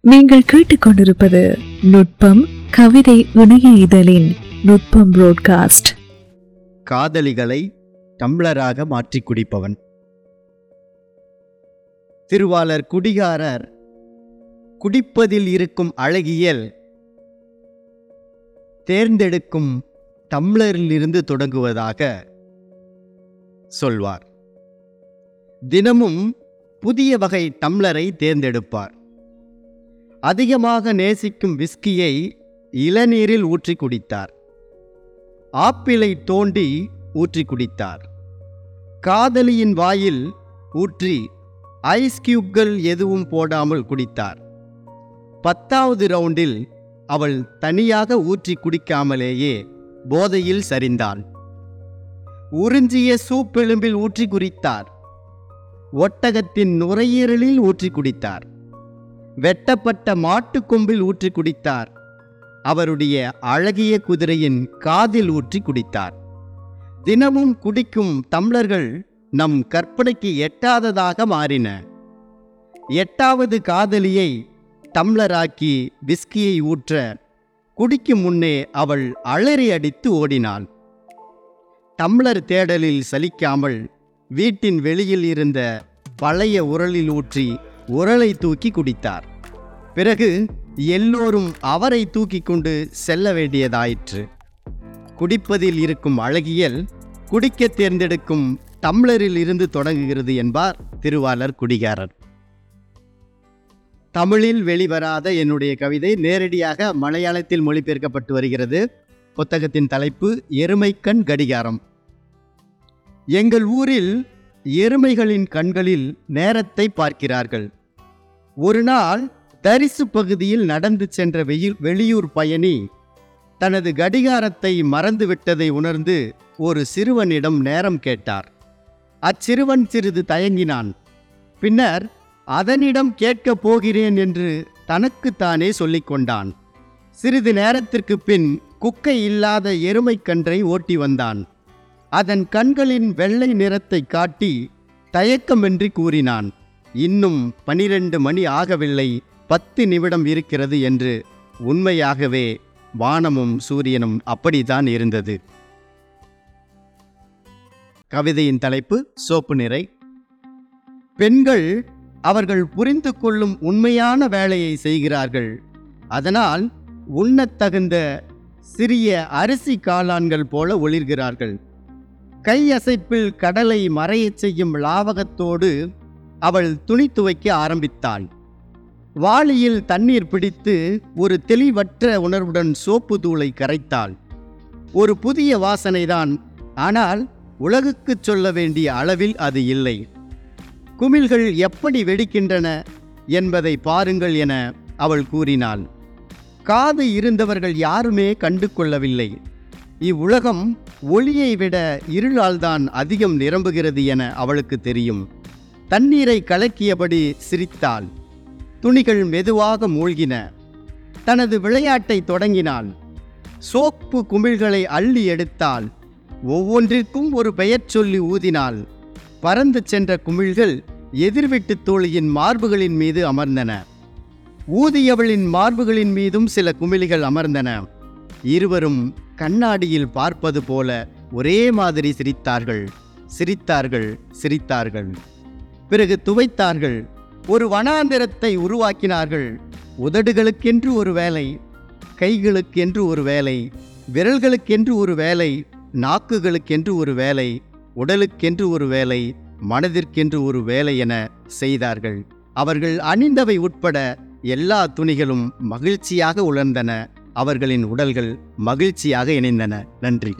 நீங்கள் கேட்டுக்கொண்டிருப்பது நுட்பம் கவிதை இணைய இதழின் நுட்பம் புரோட்காஸ்ட் காதலிகளை டம்ளராக மாற்றி குடிப்பவன். திருவாளர் குடிகாரர் குடிப்பதில் இருக்கும் அழகியல் தேர்ந்தெடுக்கும் டம்ளரிலிருந்து தொடங்குவதாக சொல்வார். தினமும் புதிய வகை டம்ளரை தேர்ந்தெடுப்பார். அதிகமாக நேசிக்கும் விஸ்கியை இளநீரில் ஊற்றி குடித்தார். ஆப்பிளை தோண்டி ஊற்றி குடித்தார். காதலியின் வாயில் ஊற்றி ஐஸ் கியூப்கள் எதுவும் போடாமல் குடித்தார். பத்தாவது ரவுண்டில் அவள் தனியாக ஊற்றி குடிக்காமலேயே போதையில் சரிந்தாள் உறிஞ்சிய சூப்பெலும்பில் ஊற்றி குடித்தார். ஒட்டகத்தின் நுரையீரலில் ஊற்றி குடித்தார். வெட்டப்பட்ட மாட்டுக்கொம்பில் ஊற்றி குடித்தார். அவருடைய அழகிய குதிரையின் காதில் ஊற்றி குடித்தார். தினமும் குடிக்கும் தம்ளர்கள் நம் கற்பனைக்கு எட்டாததாக மாறின. எட்டாவது காதலியை தம்ளராக்கி விஸ்கியை ஊற்ற குடிக்கும் முன்னே அவள் அலறி அடித்து ஓடினாள். தம்ளர் தேடலில் சலிக்காமல் வீட்டின் வெளியில் இருந்த பழைய உரலில் ஊற்றி உரலை தூக்கி குடித்தார். பிறகு எல்லோரும் அவரை தூக்கி கொண்டு செல்ல வேண்டியதாயிற்று. குடிப்பதில் இருக்கும் அழகியல் குடிக்க தேர்ந்தெடுக்கும் டம்ளரில் இருந்து தொடங்குகிறது என்பார் திருவாளர் குடிகாரர். தமிழில் வெளிவராத என்னுடைய கவிதை நேரடியாக மலையாளத்தில் மொழிபெயர்க்கப்பட்டு வருகிறது. புத்தகத்தின் தலைப்பு எருமைக்கண் கடிகாரம். எங்கள் ஊரில் எருமைகளின் கண்களில் நேரத்தை பார்க்கிறார்கள். ஒரு நாள் தரிசு பகுதியில் நடந்து சென்ற வெயில் வெளியூர் பயணி தனது கடிகாரத்தை மறந்துவிட்டதை உணர்ந்து ஒரு சிறுவனிடம் நேரம் கேட்டார். அச்சிறுவன் சிறிது தயங்கினான். பின்னர் அதனிடம் கேட்கப் போகிறேன் என்று தனக்குத்தானே சொல்லிக்கொண்டான் சிறிது நேரத்திற்கு பின் குக்கை இல்லாத எருமைக்கன்றை ஓட்டி வந்தான். அதன் கண்களின் வெள்ளை நிறத்தை காட்டி தயக்கமின்றி கூறினான். இன்னும் பனிரெண்டு மணி ஆகவில்லை. பத்து நிமிடம் இருக்கிறது என்று உண்மையாகவே வானமும் சூரியனும் அப்படித்தான் இருந்தது. கவிதையின் தலைப்பு சோப்பு நிறை. பெண்கள் அவர்கள் புரிந்து கொள்ளும் உண்மையான வேலையை செய்கிறார்கள். அதனால் உண்ணத்தகுந்த சிறிய அரிசி காளான்கள் போல ஒளிர்கிறார்கள். கை அசைப்பில் கடலை மறையச் செய்யும் லாவகத்தோடு அவள் துணி துவைக்க ஆரம்பித்தாள். வாளியில் தண்ணீர் பிடித்து ஒரு தெளிவற்ற உணர்வுடன் சோப்பு தூளை கரைத்தாள். ஒரு புதிய வாசனைதான். ஆனால் உலகுக்குச் சொல்ல வேண்டிய அளவில் அது இல்லை. குமிழ்கள் எப்படி வெடிக்கின்றன என்பதை பாருங்கள் என அவள் கூறினாள். காது இருந்தவர்கள் யாருமே கண்டு கொள்ளவில்லை. இவ்வுலகம் ஒளியை விட இருளால்தான் அதிகம் நிரம்புகிறது என அவளுக்கு தெரியும். தண்ணீரை கலக்கியபடி சிரித்தாள். துணிகள் மெதுவாக மூழ்கின. தனது விளையாட்டை தொடங்கினான். சோப்பு குமிழ்களை அள்ளி எடுத்தாள். ஒவ்வொன்றிற்கும் ஒரு பெயர் சொல்லி ஊதினாள். பறந்து சென்ற குமிழ்கள் எதிர்விட்டு தோழியின் மார்புகளின் மீது அமர்ந்தன. ஊதியவளின் மார்புகளின் மீதும் சில குமிழிகள் அமர்ந்தன. இருவரும் கண்ணாடியில் பார்ப்பது போல ஒரே மாதிரி சிரித்தார்கள். சிரித்தார்கள் சிரித்தார்கள். பிறகு துவைத்தார்கள். ஒரு வனாந்திரத்தை உருவாக்கினார்கள். உதடுகளுக்கென்று ஒரு வேலை கைகளுக்கென்று ஒரு வேலை விரல்களுக்கென்று ஒரு வேலை நாக்குகளுக்கென்று ஒரு வேலை உடலுக்கென்று ஒரு வேலை மனதிற்கென்று ஒரு வேலை என செய்தார்கள். அவர்கள் அணிந்தவை உட்பட எல்லா துணிகளும் மகிழ்ச்சியாக உலர்ந்தன. அவர்களின் உடல்கள் மகிழ்ச்சியாக இணைந்தன. நன்றி.